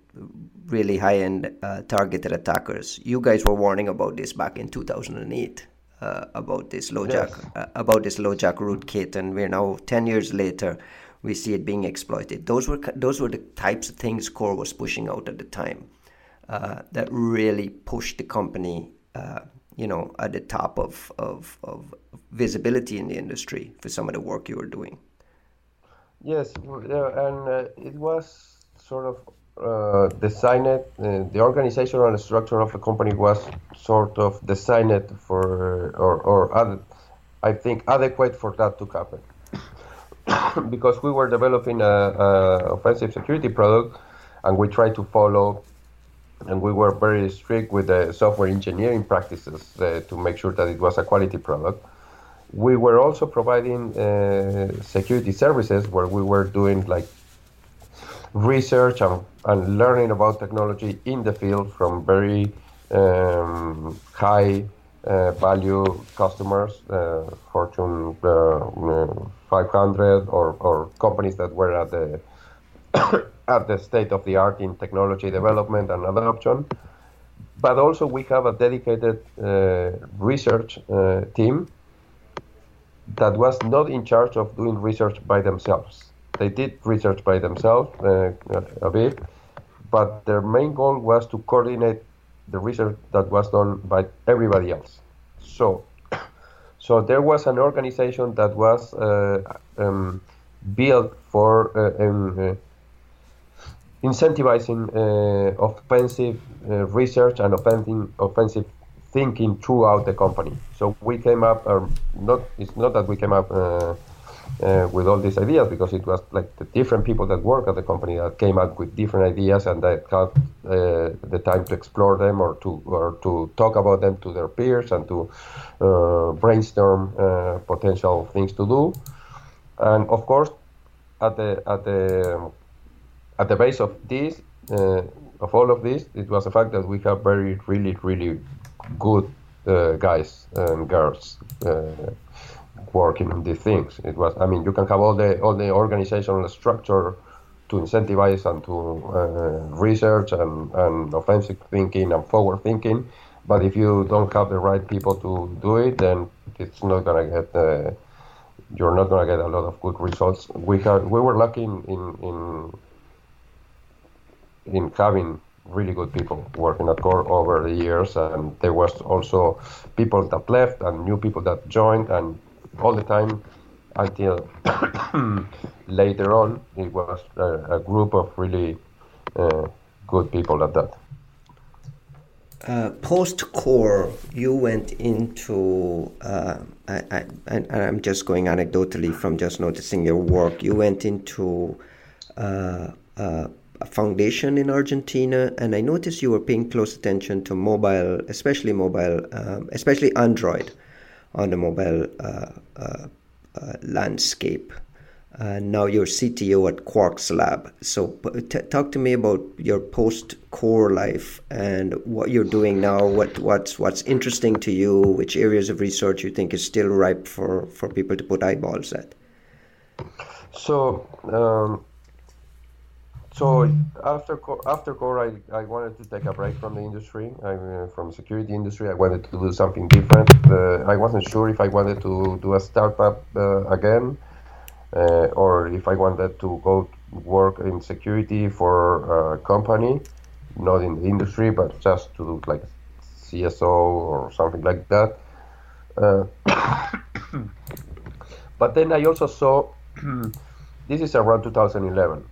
really high end uh, targeted attackers. You guys were warning about this back in 2008 uh, about this LoJack yes. uh, about this LoJack rootkit, and we're now ten years later. We see it being exploited. Those were those were the types of things Core was pushing out at the time uh, that really pushed the company, uh, you know, at the top of, of, of visibility in the industry for some of the work you were doing. Yes, and uh, it was sort of uh, designed, uh, the organizational structure of the company was sort of designed for, or, or I think, adequate for that to happen. because we were developing a, a, offensive security product, and we tried to follow, and we were very strict with the software engineering practices uh, to make sure that it was a quality product. We were also providing uh, security services where we were doing like research and, and learning about technology in the field from very um, high uh, value customers, uh, Fortune uh, 500 or, or companies that were at the at the state of the art in technology development and adoption. But also we have a dedicated uh, research uh, team that was not in charge of doing research by themselves. They did research by themselves uh, a bit, but their main goal was to coordinate the research that was done by everybody else. So, so there was an organization that was uh, um, built for uh, um, uh, incentivizing uh, offensive uh, research and offensive, offensive thinking throughout the company. So we came up, um, not it's not that we came up uh, with all these ideas because it was like the different people that work at the company that came up with different ideas and that had uh, the time to explore them or to or to talk about them to their peers and to uh, brainstorm uh, potential things to do. And of course, at the at the at the base of this uh, of all of this, it was the fact that we have very really really good uh, guys and girls working on these things. It was, I mean, you can have all the all the organizational structure to incentivize and to uh, research and, and offensive thinking and forward thinking, but if you don't have the right people to do it, then it's not gonna get. Uh, you're not gonna get a lot of good results. We had we were lucky in in in, in having really good people working at core over the years and there was also people that left and new people that joined and all the time until later on it was a, a group of really uh, good people at that. Uh, post core, you went into, uh, I, I'm just going anecdotally from just noticing your work, you went into uh, uh, a foundation in Argentina, and I noticed you were paying close attention to mobile, especially mobile, um, especially Android on the mobile uh, uh, uh, landscape. now you're CTO at Quarkslab. So t- talk to me about your post-core life and what you're doing now. What what's what's interesting to you? Which areas of research you think is still ripe for for people to put eyeballs at? So um, so after after core, I, I wanted to take a break from the industry, I, uh, from security industry. I wanted to do something different. Uh, I wasn't sure if I wanted to do a startup uh, again, uh, or if I wanted to go work in security for a company, not in the industry, but just to do like CSO or something like that. Uh, but then I also saw this is around 2011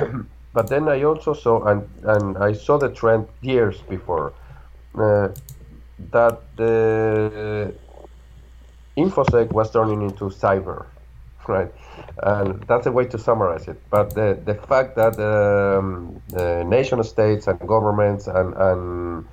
but then I also saw, and, and I saw the trend years before, uh, that the infosec was turning into cyber, right? And that's a way to summarize it. But the, the fact that um, the nation states and governments and, and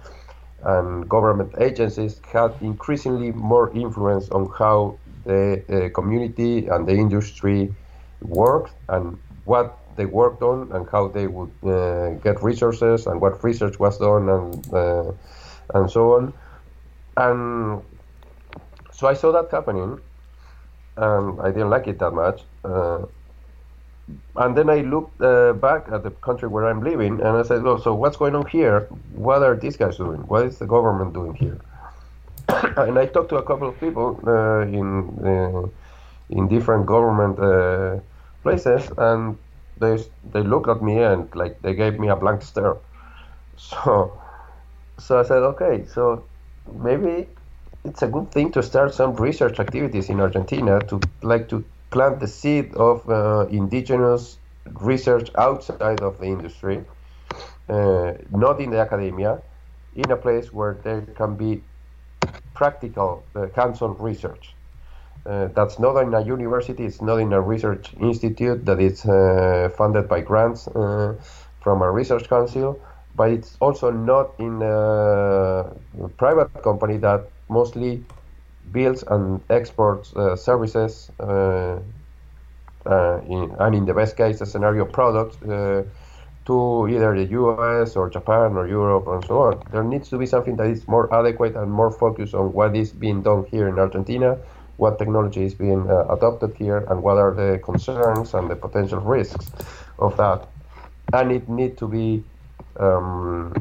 and government agencies had increasingly more influence on how the uh, community and the industry worked and what they worked on and how they would uh, get resources and what research was done and uh, and so on. And so I saw that happening, and I didn't like it that much. Uh, and then I looked uh, back at the country where I'm living, and I said, "Well, so what's going on here? What are these guys doing? What is the government doing here?" and I talked to a couple of people uh, in uh, in different government places, and they they looked at me and like they gave me a blank stare. So so I said, okay, so maybe it's a good thing to start some research activities in Argentina to like to plant the seed of uh, indigenous research outside of the industry, uh, not in the academia, in a place where there can be practical uh, hands-on research. Uh, that's not in a university, it's not in a research institute that is uh, funded by grants uh, from a research council, but it's also not in a private company that mostly builds and exports uh, services uh, uh, in, and in the best case a scenario products to either the US or Japan or Europe and so on. There needs to be something that is more adequate and more focused on what is being done here in Argentina what technology is being uh, adopted here and what are the concerns and the potential risks of that. and it need to be um,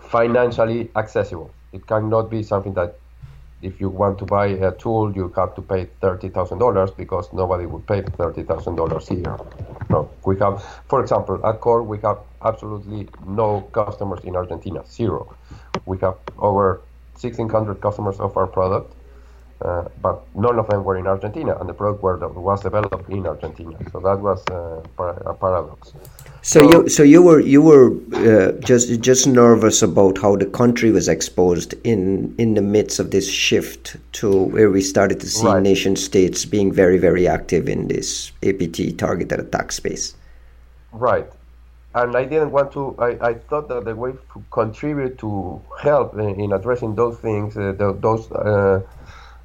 financially accessible. It cannot be something that if you want to buy a tool, you have to pay thirty thousand dollars because nobody would pay thirty thousand dollars here. No, we have, for example, at Core, we have absolutely no customers in Argentina, zero. We have over 1,600 customers of our product, uh, but none of them were in Argentina, and the product was developed in Argentina. So that was uh, a paradox. So you so you were you were uh, just just nervous about how the country was exposed in in the midst of this shift to where we started to see right. nation states being very very active in this APT targeted attack space. Right, and I didn't want to. I, I thought that the way to contribute to help in, in addressing those things, uh, the, those.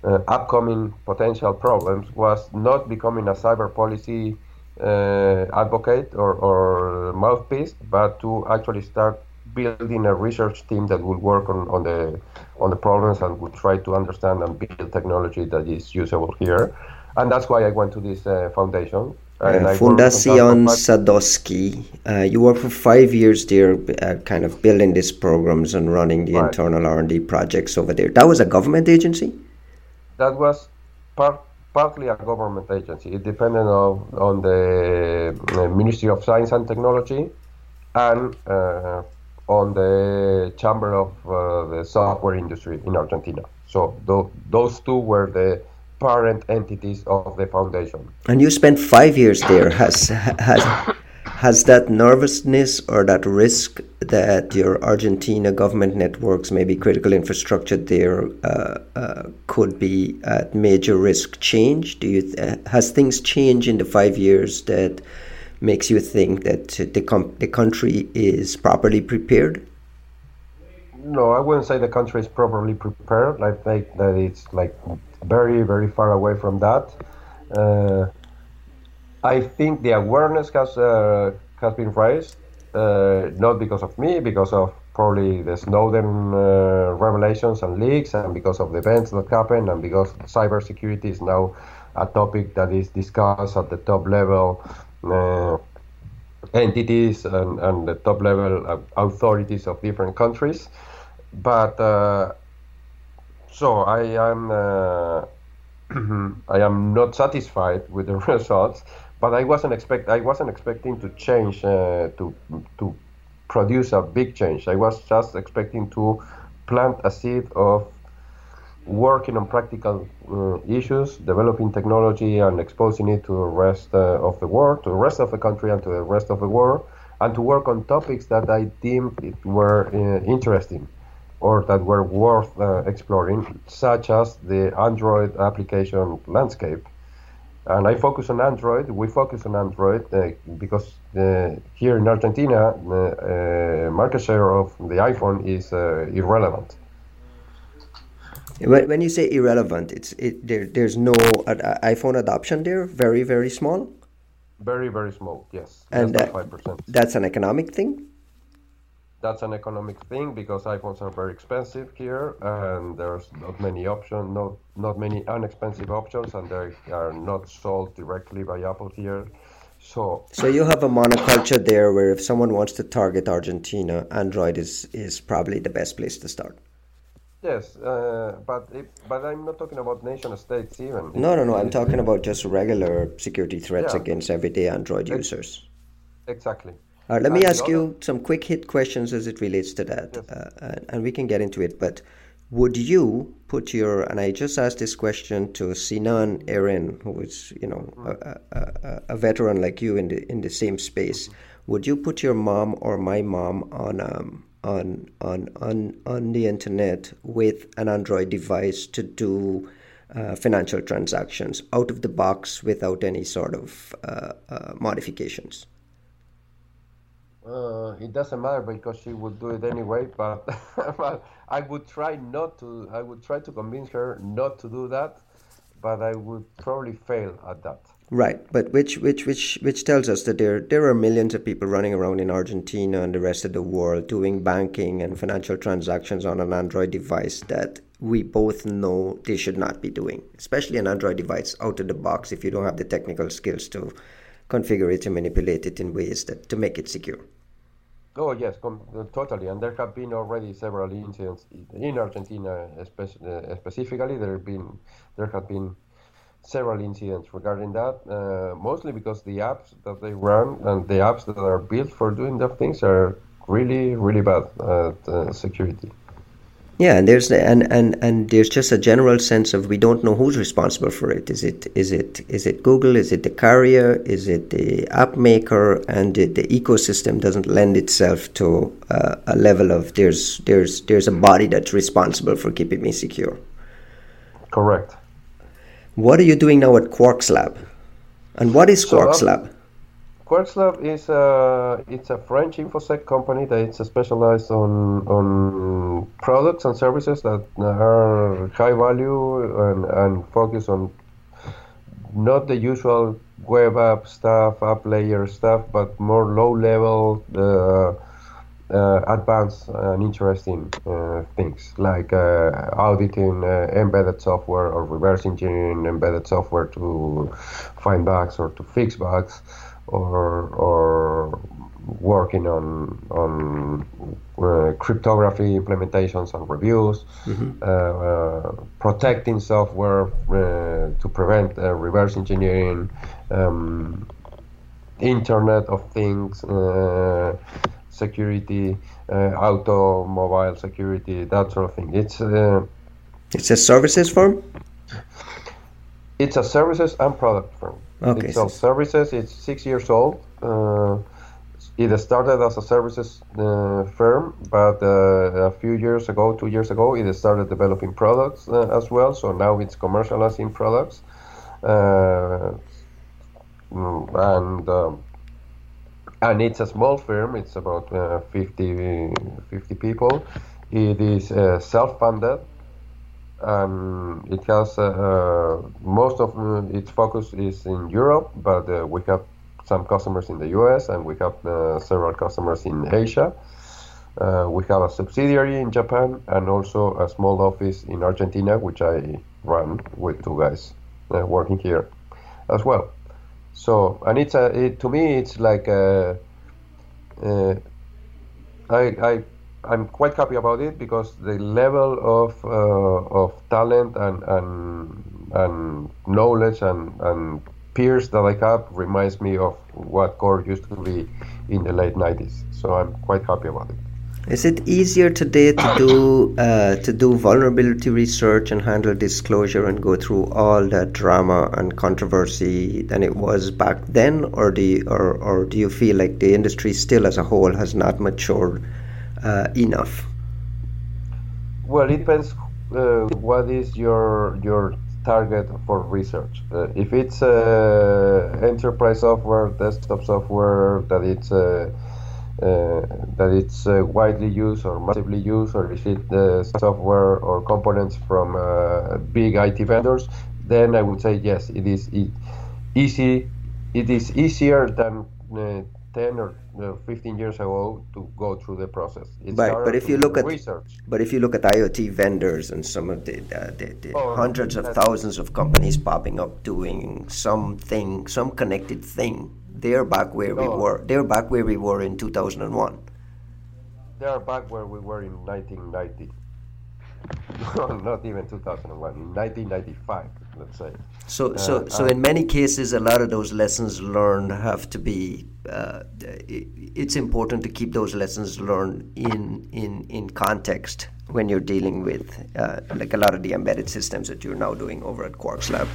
Uh, upcoming potential problems was not becoming a cyber policy uh, advocate or, or mouthpiece, but to actually start building a research team that will work on, on the on the problems and will try to understand and build technology that is usable here. And that's why I went to this uh, foundation. Uh, Fundación Sadosky. Uh, you worked for five years there, uh, kind of building these programs and running the right. internal R&D projects over there. That was a government agency? That was part partly a government agency. It depended on, on the Ministry of Science and Technology and uh, on the Chamber of uh, the Software Industry in Argentina. So th- those two were the parent entities of the foundation. And you spent five years there. Has has has that nervousness or that risk that your Argentina government networks, maybe critical infrastructure there, uh, uh, could be at major risk change? Do you th- has things changed in the five years that makes you think that the com- the country is properly prepared? No, I wouldn't say the country is properly prepared. I think that it's like very very far away from that. Uh, I think the awareness has uh, has been raised, uh, not because of me, because of probably the Snowden uh, revelations and leaks, and because of the events that happened, and because cybersecurity is now a topic that is discussed at the top level uh, entities and, and, the top level uh, authorities of different countries. But uh, so I am. I am not satisfied with the results but I wasn't expect I wasn't expecting to change uh, to to produce a big change. I was just expecting to plant a seed of working on practical uh, issues, developing technology, and exposing it to the rest uh, of the world, to the rest of the country, and to the rest of the world, and to work on topics that I deemed it were uh, interesting or that were worth uh, exploring, such as the Android application landscape and I focus on Android. We focus on Android uh, because uh, here in Argentina, the uh, market share of the iPhone is uh, irrelevant. When you say irrelevant, it's it, there. There's no iPhone adoption there. Very very small. Very very small. Yes. And percent. That's an economic thing that's an economic thing because iPhones are very expensive here, and there's not many options, not not many inexpensive options, and they are not sold directly by Apple here. So, so you have a monoculture there, where if someone wants to target Argentina, Android is is probably the best place to start. Yes, uh, but if, but I'm not talking about nation states even. No, no, no. I'm talking about just regular security threats yeah. against everyday Android users. Exactly. Uh, let me ask you some quick hit questions as it relates to that, yes. uh, and we can get into it. But would you put your and I just asked this question to Sinan Eren, who is you know mm. a, a, a, veteran like you in the in the same space. Mm-hmm. Would you put your mom or my mom on um, on on on on the internet with an Android device to do uh, financial transactions out of the box without any sort of uh, uh modifications? Uh, it doesn't matter because she would do it anyway. But, but I would try not to. I would try to convince her not to do that, but I would probably fail at that. Right, but which which which which tells us that there there are millions of people running around in Argentina and the rest of the world doing banking and financial transactions on an Android device that we both know they should not be doing, especially an Android device out of the box if you don't have the technical skills to configure it and manipulate it in ways that to make it secure. Oh yes, uh, totally. And there have been already several incidents in Argentina, spe- uh, specifically. There have been there have been several incidents regarding that, uh, mostly because the apps that they run and the apps that are built for doing that things are really really bad at uh, security. Yeah, and there's and, and and there's just a general sense of we don't know who's responsible for it. Is it is it is it Google? Is it the carrier? Is it the app maker? And the, the ecosystem doesn't lend itself to uh, a level of there's there's there's a body that's responsible for keeping me secure. Correct. What are you doing now at Quarkslab? And what is Quarks so, Lab? Quarkslab is a it's a French infosec company that is specialized on on products and services that are high value and, and focus on not the usual web app stuff, app layer stuff, but more low level, uh, uh, advanced and interesting uh, things like uh, auditing uh, embedded software or reverse engineering embedded software to find bugs or to fix bugs or or working on on uh, cryptography implementations and reviews, mm-hmm. uh, uh, protecting software uh, to prevent uh, reverse engineering, um, Internet of Things uh, security, automobile security, that sort of thing. It's it's a services firm. It's a services and product firm. Okay. It sells services. It's six years old. Uh, it started as a services uh, firm, but uh, a few years ago, two years ago, it started developing products uh, as well. So now it's commercializing products, uh, and um, and it's a small firm. It's about uh, 50, 50 people. It is self-funded and it has uh, uh, most of uh, its focus is in Europe, but uh, we have some customers in the US and we have uh, several customers in Asia. Uh, we have a subsidiary in Japan and also a small office in Argentina, which I run with two guys working here as well. So, and it's a, it, to me, it's like a, I, I I'm quite happy about it because the level of uh, of talent and and and knowledge and and peers that I have reminds me of what core used to be in the late 90s. So I'm quite happy about it. Is it easier today to do uh, to do vulnerability research and handle disclosure and go through all that drama and controversy than it was back then, or do you, or or do you feel like the industry still as a whole has not matured enough? Well, it depends. Uh, what is your your target for research? Uh, if it's uh, enterprise software, desktop software, that it's uh, uh, that it's widely used or massively used, or is it software or components from big IT vendors? Then I would say yes, it is easy. It is easier than 10 or uh, 15 years ago to go through the process. It's right, but if you look at research, but if you look at IoT vendors and some of the, uh, the, the oh, hundreds of thousands of companies popping up doing something, some connected thing, they're back where we were. They're back where we were in 2001. They are back where we were in 1990. not even 2001, 1995, let's say. So, so, uh, so in many cases, a lot of those lessons learned have to be. Uh, it's important to keep those lessons learned in in in context when you're dealing with uh, like a lot of the embedded systems that you're now doing over at Quarkslab.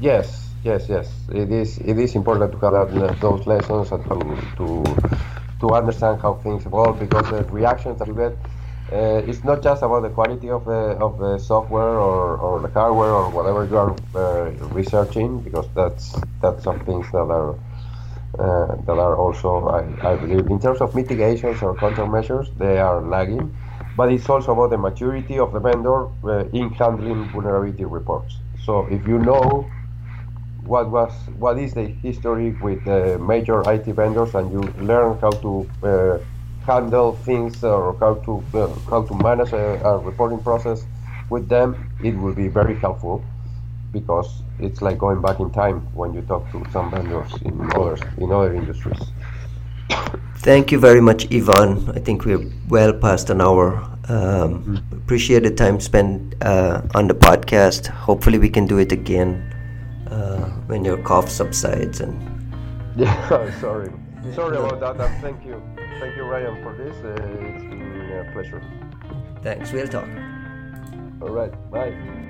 Yes, yes, yes. It is it is important to have those lessons and to, to to understand how things evolve because the reactions that you get uh, it's not just about the quality of the of the software or, or the hardware or whatever you are uh, researching because that's that's some things that are uh, that are also I, I believe in terms of mitigations or countermeasures they are lagging. But it's also about the maturity of the vendor uh, in handling vulnerability reports. So if you know what was what is the history with the major IT vendors and you learn how to uh, handle things or how to uh, how to manage a, a, reporting process with them, it will be very helpful. because it's like going back in time when you talk to some vendors in other in other industries. Thank you very much, Ivan. I think we're well past an hour. Um, mm. Appreciate the time spent uh, on the podcast. Hopefully, we can do it again uh, when your cough subsides. And yeah, sorry, sorry about that. And thank you, thank you, Ryan, for this. Uh, it's been a pleasure. Thanks. We'll talk. All right. Bye.